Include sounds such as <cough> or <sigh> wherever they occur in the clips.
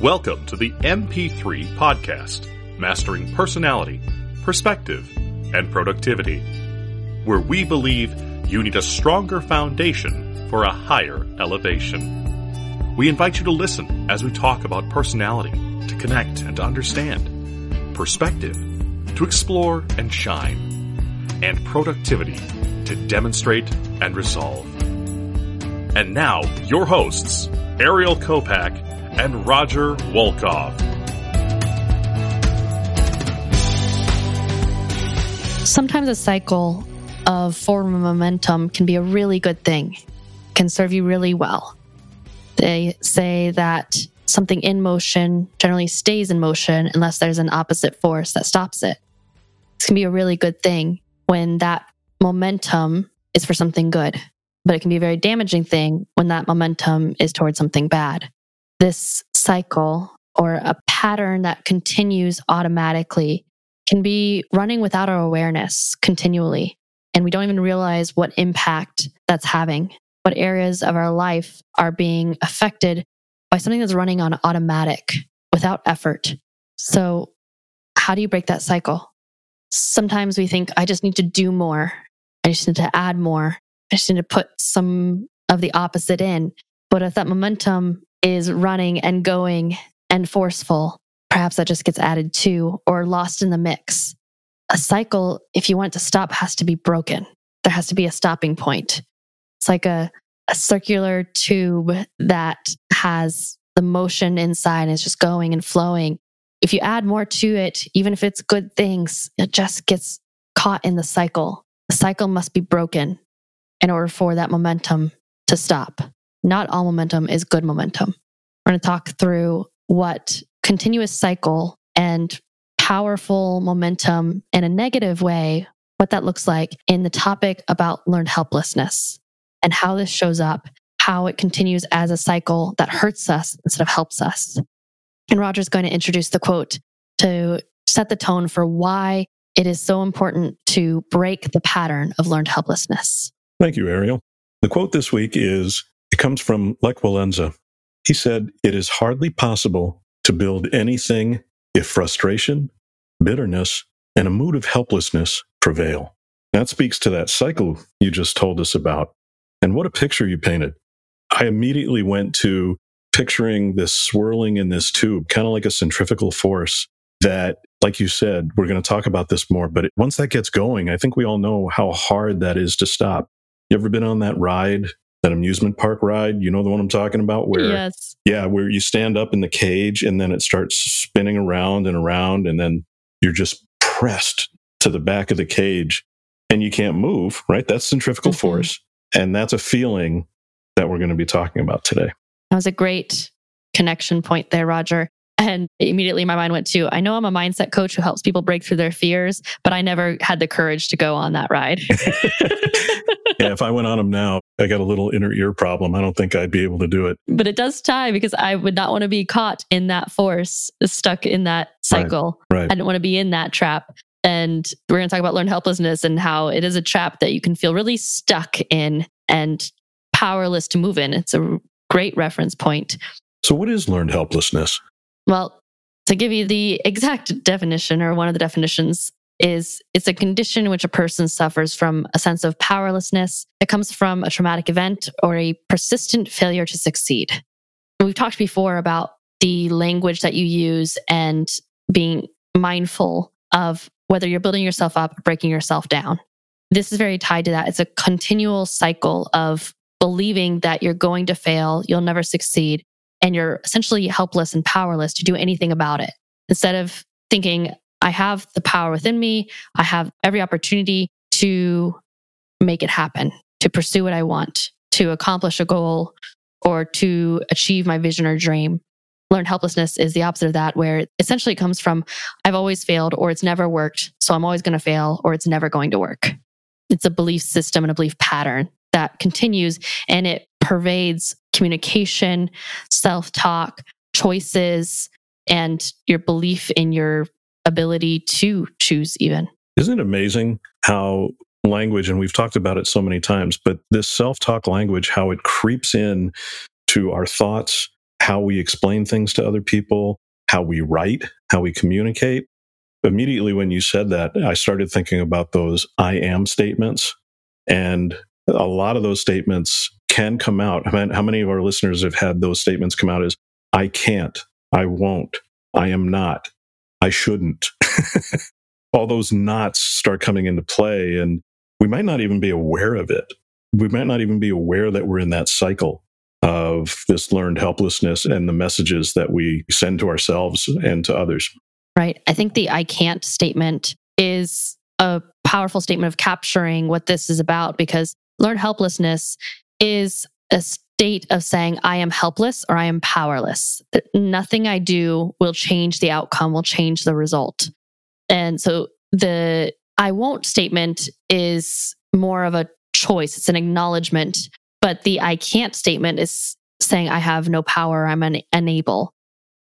Welcome to the MP3 Podcast, Mastering Personality, Perspective, and Productivity, where we believe you need a stronger foundation for a higher elevation. We invite you to listen as we talk about personality, to connect and to understand, perspective, to explore and shine, and productivity, to demonstrate and resolve. And now, your hosts, Ariel Kopak and Roger Wolkoff. Sometimes a cycle of forward momentum can be a really good thing, can serve you really well. They say that something in motion generally stays in motion unless there's an opposite force that stops it. This can be a really good thing when that momentum is for something good, but it can be a very damaging thing when that momentum is towards something bad this cycle or a pattern that continues automatically can be running without our awareness continually. And we don't even realize what impact that's having, what areas of our life are being affected by something that's running on automatic without effort. So, how do you break that cycle? Sometimes we think, I just need to do more. I just need to add more. I just need to put some of the opposite in. But if that momentum is running and going and forceful, perhaps that just gets added to or lost in the mix. A cycle, if you want to stop, has to be broken. There has to be a stopping point. It's like a, a circular tube that has the motion inside and is just going and flowing. If you add more to it, even if it's good things, it just gets caught in the cycle. The cycle must be broken in order for that momentum to stop not all momentum is good momentum. We're going to talk through what continuous cycle and powerful momentum in a negative way, what that looks like in the topic about learned helplessness and how this shows up, how it continues as a cycle that hurts us instead of helps us. And Roger's going to introduce the quote to set the tone for why it is so important to break the pattern of learned helplessness. Thank you, Ariel. The quote this week is it comes from Lech Walesa. He said, It is hardly possible to build anything if frustration, bitterness, and a mood of helplessness prevail. That speaks to that cycle you just told us about. And what a picture you painted. I immediately went to picturing this swirling in this tube, kind of like a centrifugal force that, like you said, we're going to talk about this more. But once that gets going, I think we all know how hard that is to stop. You ever been on that ride that amusement park ride. You know the one I'm talking about? Where, yes. yeah, where you stand up in the cage and then it starts spinning around and around, and then you're just pressed to the back of the cage and you can't move, right? That's centrifugal mm-hmm. force. And that's a feeling that we're going to be talking about today. That was a great connection point there, Roger. And immediately my mind went to I know I'm a mindset coach who helps people break through their fears, but I never had the courage to go on that ride. <laughs> <laughs> yeah, if I went on them now, I got a little inner ear problem. I don't think I'd be able to do it. But it does tie because I would not want to be caught in that force, stuck in that cycle. Right. right. I didn't want to be in that trap. And we're going to talk about learned helplessness and how it is a trap that you can feel really stuck in and powerless to move in. It's a great reference point. So, what is learned helplessness? Well, to give you the exact definition or one of the definitions is it's a condition which a person suffers from a sense of powerlessness that comes from a traumatic event or a persistent failure to succeed. We've talked before about the language that you use and being mindful of whether you're building yourself up or breaking yourself down. This is very tied to that. It's a continual cycle of believing that you're going to fail, you'll never succeed, and you're essentially helpless and powerless to do anything about it. Instead of thinking, I have the power within me, I have every opportunity to make it happen, to pursue what I want, to accomplish a goal, or to achieve my vision or dream. Learned helplessness is the opposite of that, where essentially it comes from I've always failed, or it's never worked, so I'm always going to fail, or it's never going to work. It's a belief system and a belief pattern that continues and it pervades communication, self talk, choices, and your belief in your ability to choose, even. Isn't it amazing how language, and we've talked about it so many times, but this self talk language, how it creeps in to our thoughts, how we explain things to other people, how we write, how we communicate. Immediately when you said that, I started thinking about those I am statements. And a lot of those statements can come out. I mean, how many of our listeners have had those statements come out as I can't, I won't, I am not, I shouldn't. <laughs> All those knots start coming into play, and we might not even be aware of it. We might not even be aware that we're in that cycle of this learned helplessness and the messages that we send to ourselves and to others. Right. I think the I can't statement is a powerful statement of capturing what this is about because learned helplessness is a state of saying, I am helpless or I am powerless. That Nothing I do will change the outcome, will change the result. And so the I won't statement is more of a choice, it's an acknowledgement. But the I can't statement is saying, I have no power, I'm un- unable.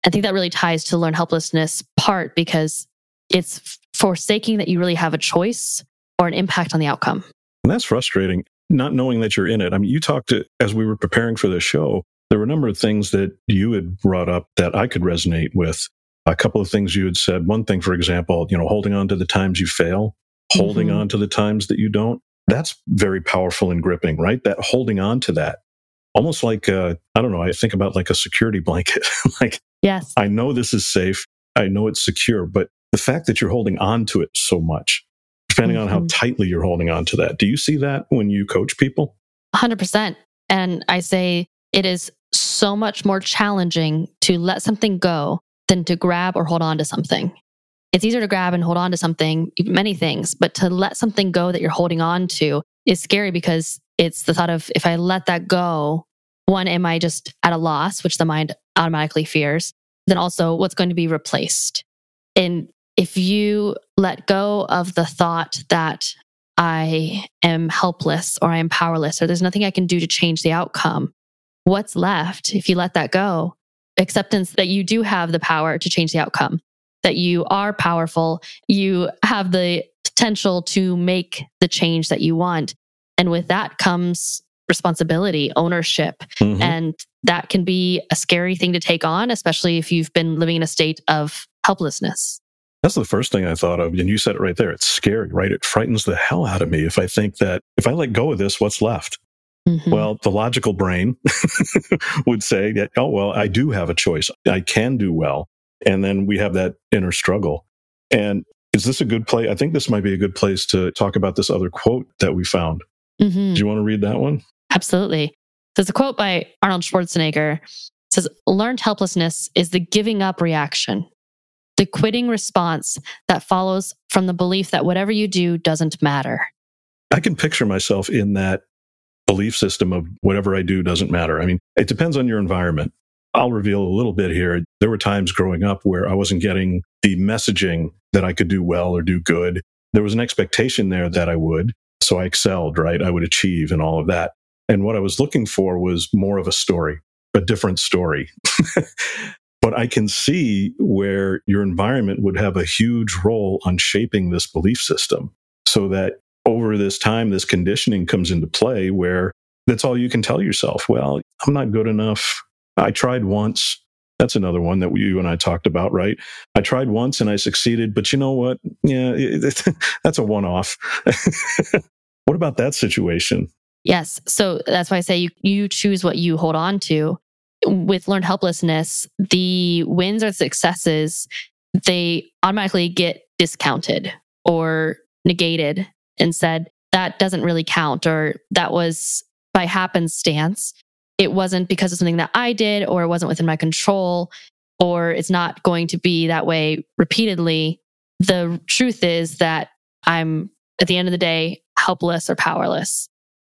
I think that really ties to learn helplessness part because it's forsaking that you really have a choice or an impact on the outcome. And that's frustrating not knowing that you're in it. I mean, you talked to, as we were preparing for this show, there were a number of things that you had brought up that I could resonate with. A couple of things you had said. One thing, for example, you know, holding on to the times you fail, holding mm-hmm. on to the times that you don't. That's very powerful and gripping, right? That holding on to that, almost like uh, I don't know. I think about like a security blanket. <laughs> like, yes, I know this is safe. I know it's secure, but the fact that you're holding on to it so much depending mm-hmm. on how mm-hmm. tightly you're holding on to that. Do you see that when you coach people? 100%. And I say it is so much more challenging to let something go than to grab or hold on to something. It's easier to grab and hold on to something, many things, but to let something go that you're holding on to is scary because it's the thought of if I let that go, one, am I just at a loss, which the mind automatically fears? Then also, what's going to be replaced? And if you let go of the thought that I am helpless or I am powerless or there's nothing I can do to change the outcome, what's left if you let that go? Acceptance that you do have the power to change the outcome, that you are powerful, you have the potential to make the change that you want. And with that comes responsibility, ownership. Mm-hmm. And that can be a scary thing to take on, especially if you've been living in a state of helplessness. That's the first thing I thought of. And you said it right there. It's scary, right? It frightens the hell out of me if I think that if I let go of this, what's left? Mm-hmm. Well, the logical brain <laughs> would say that, oh, well, I do have a choice. I can do well. And then we have that inner struggle. And is this a good place? I think this might be a good place to talk about this other quote that we found. Mm-hmm. Do you want to read that one? Absolutely. There's a quote by Arnold Schwarzenegger. It says, Learned helplessness is the giving up reaction the quitting response that follows from the belief that whatever you do doesn't matter. I can picture myself in that belief system of whatever I do doesn't matter. I mean, it depends on your environment. I'll reveal a little bit here. There were times growing up where I wasn't getting the messaging that I could do well or do good. There was an expectation there that I would. So I excelled, right? I would achieve and all of that. And what I was looking for was more of a story, a different story. <laughs> But I can see where your environment would have a huge role on shaping this belief system so that over this time, this conditioning comes into play where that's all you can tell yourself. Well, I'm not good enough. I tried once. That's another one that you and I talked about, right? I tried once and I succeeded, but you know what? Yeah, it, <laughs> that's a one off. <laughs> what about that situation? Yes. So that's why I say you, you choose what you hold on to with learned helplessness, the wins or successes, they automatically get discounted or negated and said, that doesn't really count, or that was by happenstance. It wasn't because of something that I did, or it wasn't within my control, or it's not going to be that way repeatedly. The truth is that I'm at the end of the day helpless or powerless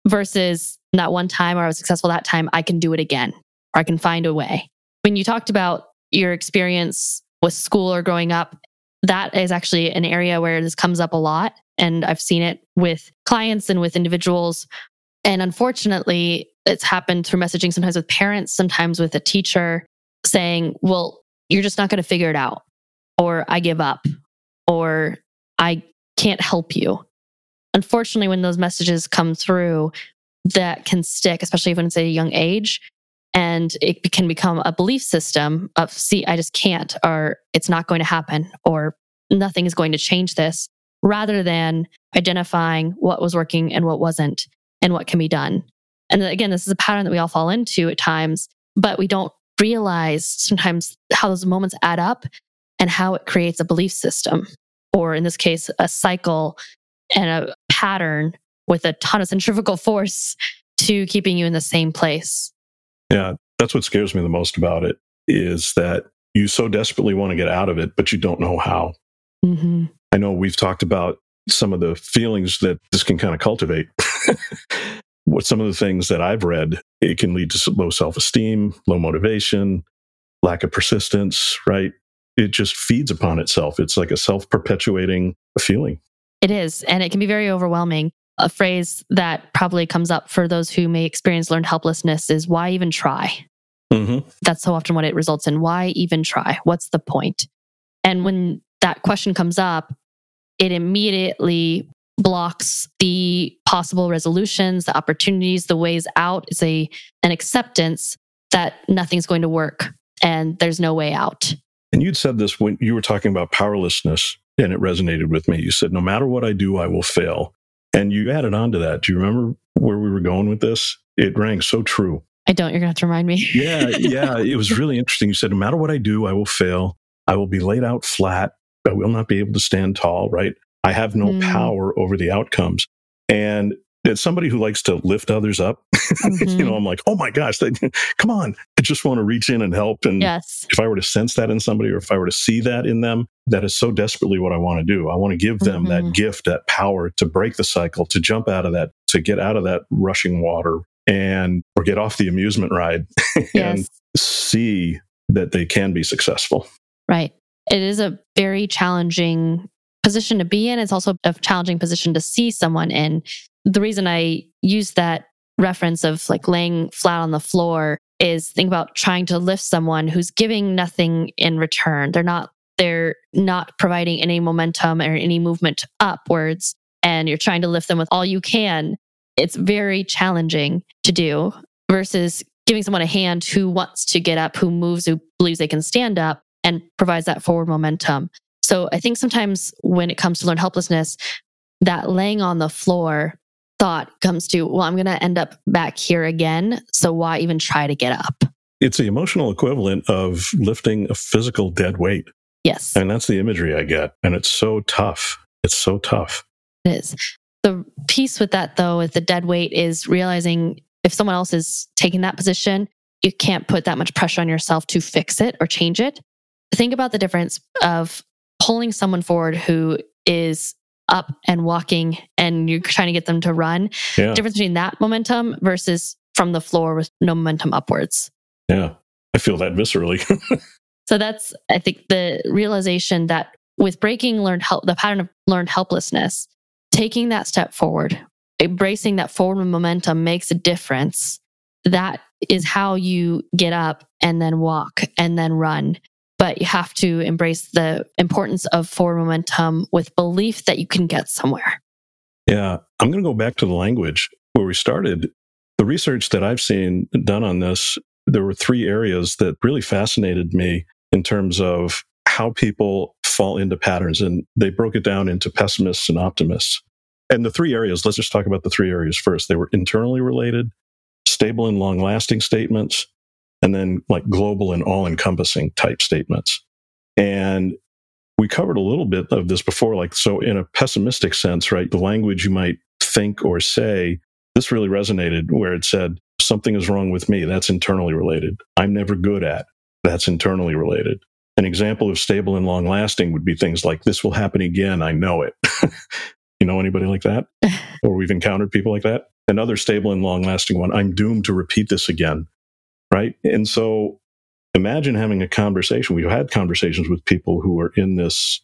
versus not one time or I was successful that time, I can do it again or I can find a way. When you talked about your experience with school or growing up, that is actually an area where this comes up a lot. And I've seen it with clients and with individuals. And unfortunately, it's happened through messaging, sometimes with parents, sometimes with a teacher saying, well, you're just not going to figure it out, or I give up, or I can't help you. Unfortunately, when those messages come through, that can stick, especially when it's at a young age And it can become a belief system of, see, I just can't, or it's not going to happen, or nothing is going to change this, rather than identifying what was working and what wasn't and what can be done. And again, this is a pattern that we all fall into at times, but we don't realize sometimes how those moments add up and how it creates a belief system, or in this case, a cycle and a pattern with a ton of centrifugal force to keeping you in the same place. Yeah, that's what scares me the most about it is that you so desperately want to get out of it, but you don't know how. Mm-hmm. I know we've talked about some of the feelings that this can kind of cultivate. <laughs> what some of the things that I've read, it can lead to low self esteem, low motivation, lack of persistence, right? It just feeds upon itself. It's like a self perpetuating feeling. It is. And it can be very overwhelming. A phrase that probably comes up for those who may experience learned helplessness is why even try? Mm-hmm. That's so often what it results in. Why even try? What's the point? And when that question comes up, it immediately blocks the possible resolutions, the opportunities, the ways out. It's a an acceptance that nothing's going to work and there's no way out. And you'd said this when you were talking about powerlessness, and it resonated with me. You said, No matter what I do, I will fail. And you added on to that. Do you remember where we were going with this? It rang so true. I don't. You're going to have to remind me. <laughs> yeah. Yeah. It was really interesting. You said, No matter what I do, I will fail. I will be laid out flat. I will not be able to stand tall, right? I have no mm. power over the outcomes. And as somebody who likes to lift others up, mm-hmm. <laughs> you know, I'm like, oh my gosh, they, <laughs> come on. I just want to reach in and help. And yes. if I were to sense that in somebody or if I were to see that in them, that is so desperately what I want to do. I want to give them mm-hmm. that gift, that power to break the cycle, to jump out of that, to get out of that rushing water and or get off the amusement ride <laughs> yes. and see that they can be successful. Right. It is a very challenging position to be in. It's also a challenging position to see someone in. The reason I use that reference of like laying flat on the floor is think about trying to lift someone who's giving nothing in return. They're not they're not providing any momentum or any movement upwards and you're trying to lift them with all you can. It's very challenging to do versus giving someone a hand who wants to get up, who moves, who believes they can stand up and provides that forward momentum. So I think sometimes when it comes to learned helplessness, that laying on the floor thought comes to, well, I'm going to end up back here again. So why even try to get up? It's the emotional equivalent of lifting a physical dead weight. Yes. And that's the imagery I get. And it's so tough. It's so tough. It is. The piece with that, though, with the dead weight is realizing if someone else is taking that position, you can't put that much pressure on yourself to fix it or change it. Think about the difference of pulling someone forward who is up and walking and you're trying to get them to run. Yeah. Difference between that momentum versus from the floor with no momentum upwards. Yeah. I feel that viscerally. <laughs> so that's I think the realization that with breaking learned help the pattern of learned helplessness, taking that step forward, embracing that forward momentum makes a difference. That is how you get up and then walk and then run but you have to embrace the importance of forward momentum with belief that you can get somewhere. Yeah, I'm going to go back to the language where we started. The research that I've seen done on this, there were three areas that really fascinated me in terms of how people fall into patterns. And they broke it down into pessimists and optimists. And the three areas, let's just talk about the three areas first. They were internally related, stable and long lasting statements, and then like global and all encompassing type statements. And we covered a little bit of this before. Like, so in a pessimistic sense, right, the language you might think or say, this really resonated where it said, something is wrong with me. That's internally related. I'm never good at. That's internally related. An example of stable and long lasting would be things like, this will happen again. I know it. <laughs> you know anybody like that? <laughs> or we've encountered people like that? Another stable and long lasting one, I'm doomed to repeat this again right? And so imagine having a conversation. We've had conversations with people who are in this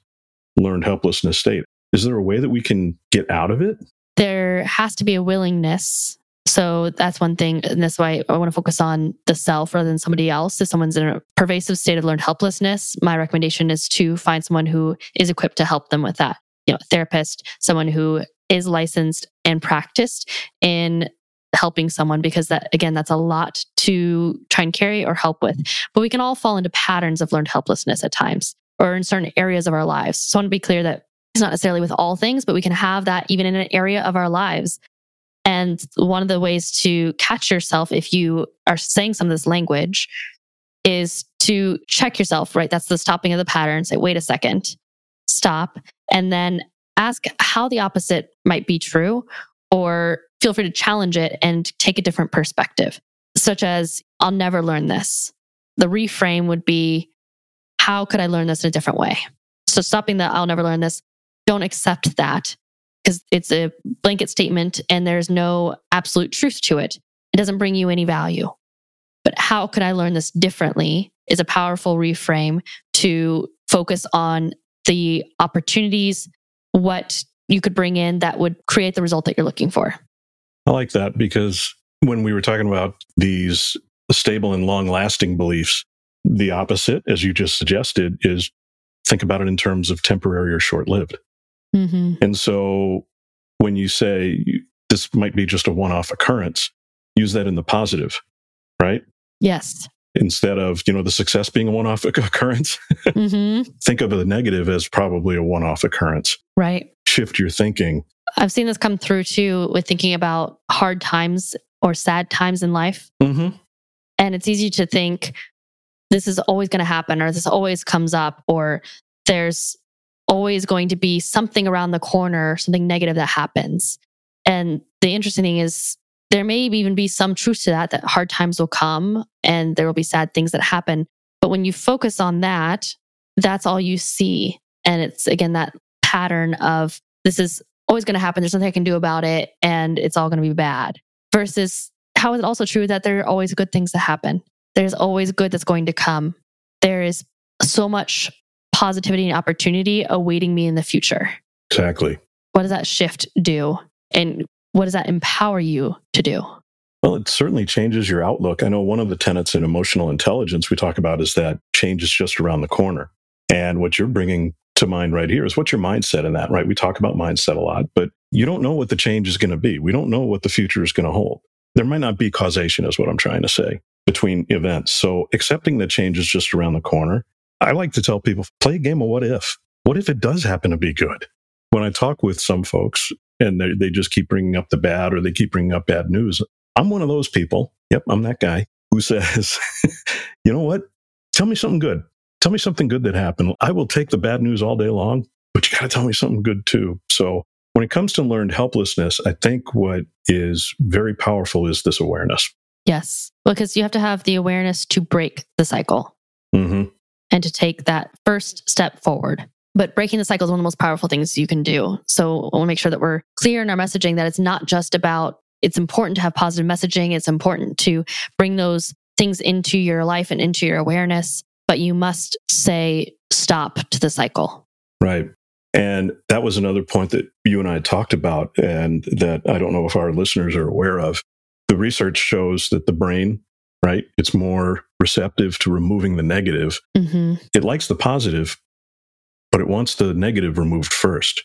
learned helplessness state. Is there a way that we can get out of it? There has to be a willingness. So that's one thing. And that's why I want to focus on the self rather than somebody else. If someone's in a pervasive state of learned helplessness, my recommendation is to find someone who is equipped to help them with that. You know, therapist, someone who is licensed and practiced in helping someone because that again that's a lot to try and carry or help with. But we can all fall into patterns of learned helplessness at times or in certain areas of our lives. So i want to be clear that it's not necessarily with all things but we can have that even in an area of our lives. And one of the ways to catch yourself if you are saying some of this language is to check yourself right? That's the stopping of the pattern. Say wait a second. Stop. And then ask how the opposite might be true or feel free to challenge it and take a different perspective, such as, I'll never learn this. The reframe would be, how could I learn this in a different way? So stopping that, I'll never learn this. Don't accept that because it's a blanket statement and there's no absolute truth to it. It doesn't bring you any value. But how could I learn this differently is a powerful reframe to focus on the opportunities, what you could bring in that would create the result that you're looking for. I like that because when we were talking about these stable and long lasting beliefs, the opposite, as you just suggested, is think about it in terms of temporary or short lived. Mm-hmm. And so when you say this might be just a one off occurrence, use that in the positive, right? Yes. Instead of, you know, the success being a one off <laughs> occurrence, mm-hmm. think of the negative as probably a one off occurrence. Right shift your thinking. I've seen this come through too with thinking about hard times or sad times in life. Mm-hmm. And it's easy to think this is always going to happen or this always comes up or there's always going to be something around the corner, something negative that happens. And the interesting thing is there may even be some truth to that, that hard times will come and there will be sad things that happen. But when you focus on that, that's all you see. And it's again that pattern of this is always going to happen. There's nothing I can do about it and it's all going to be bad. Versus how is it also true that there are always good things that happen? There's always good that's going to come. There is so much positivity and opportunity awaiting me in the future. Exactly. What does that shift do? And what does that empower you to do? Well, it certainly changes your outlook. I know one of the tenets in emotional intelligence we talk about is that change is just around the corner. And what you're bringing to mind right here is what's your mindset in that, right? We talk about mindset a lot, but you don't know what the change is going to be. We don't know what the future is going to hold. There might not be causation, is what I'm trying to say, between events. So accepting that change is just around the corner. I like to tell people play a game of what if. What if it does happen to be good? When I talk with some folks and they, they just keep bringing up the bad or they keep bringing up bad news, I'm one of those people. Yep, I'm that guy who <laughs> says, you know what? Tell me something good. Tell me something good that happened. I will take the bad news all day long, but you got to tell me something good too. So when it comes to learned helplessness, I think what is very powerful is this awareness. Yes. Because you have to have the awareness to break the cycle mm-hmm. and to take that first step forward. But breaking the cycle is one of the most powerful things you can do. So I want to make sure that we're clear in our messaging that it's not just about, it's important to have positive messaging. It's important to bring those things into your life and into your awareness but you must say stop to the cycle. Right. And that was another point that you and I talked about, and that I don't know if our listeners are aware of. The research shows that the brain, right, it's more receptive to removing the negative. Mm-hmm. It likes the positive, but it wants the negative removed first.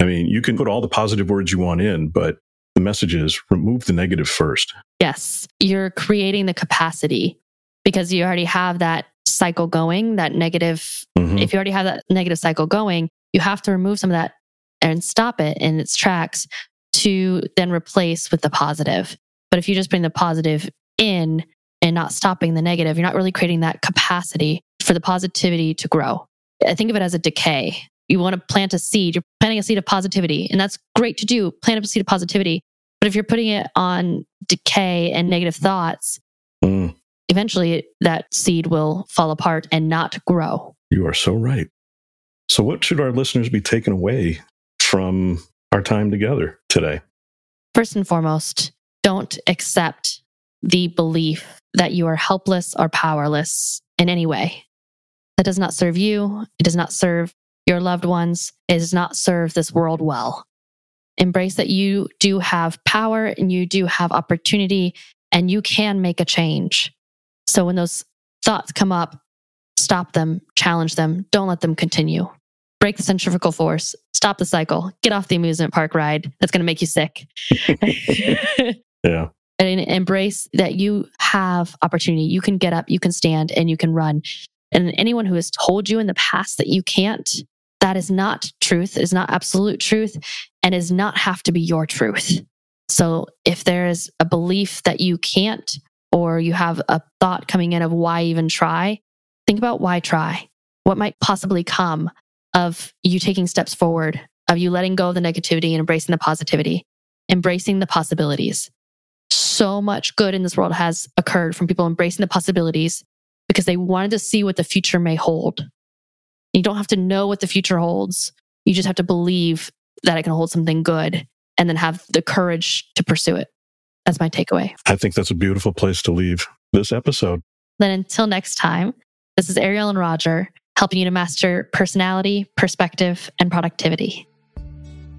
I mean, you can put all the positive words you want in, but the message is remove the negative first. Yes. You're creating the capacity because you already have that cycle going, that negative, mm-hmm. if you already have that negative cycle going, you have to remove some of that and stop it in its tracks to then replace with the positive. But if you just bring the positive in and not stopping the negative, you're not really creating that capacity for the positivity to grow. I think of it as a decay. You want to plant a seed, you're planting a seed of positivity, and that's great to do, plant a seed of positivity. But if you're putting it on decay and negative thoughts, eventually that seed will fall apart and not grow. You are so right. So, what should our listeners be taking away from our time together today? First and foremost, don't accept the belief that you are helpless or powerless in any way. That does not serve you. It does not serve your loved ones. It does not serve this world well. Embrace that you do have power and you do have opportunity and you can make a change. So when those thoughts come up, stop them, challenge them, don't let them continue. Break the centrifugal force, stop the cycle, get off the amusement park ride. That's going to make you sick. <laughs> yeah. and embrace that you have opportunity. You can get up, you can stand, and you can run. And anyone who has told you in the past that you can't, that is not truth, is not absolute truth, and is not have to be your truth. So if there is a belief that you can't, or you have a thought coming in of why even try, think about why try. What might possibly come of you taking steps forward, of you letting go of the negativity and embracing the positivity, embracing the possibilities. So much good in this world has occurred from people embracing the possibilities because they wanted to see what the future may hold. You don't have to know what the future holds. You just have to believe that it can hold something good and then have the courage to pursue it. That's my takeaway. I think that's a beautiful place to leave this episode. Then until next time, this is Ariel and Roger helping you to master personality, perspective, and productivity.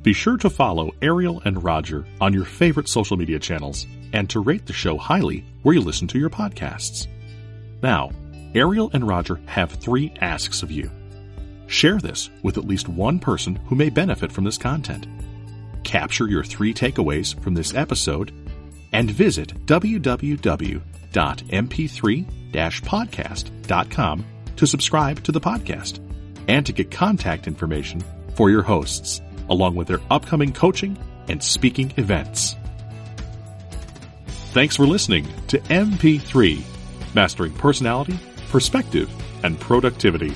Be sure to follow Ariel and Roger on your favorite social media channels and to rate the show highly where you listen to your podcasts. Now, Ariel and Roger have three asks of you. Share this with at least one person who may benefit from this content. Capture your three takeaways from this episode and visit www.mp3-podcast.com to subscribe to the podcast and to get contact information for your hosts, along with their upcoming coaching and speaking events. Thanks for listening to MP3, Mastering Personality, Perspective, and Productivity,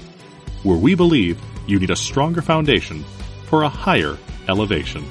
where we believe you need a stronger foundation for a higher elevation.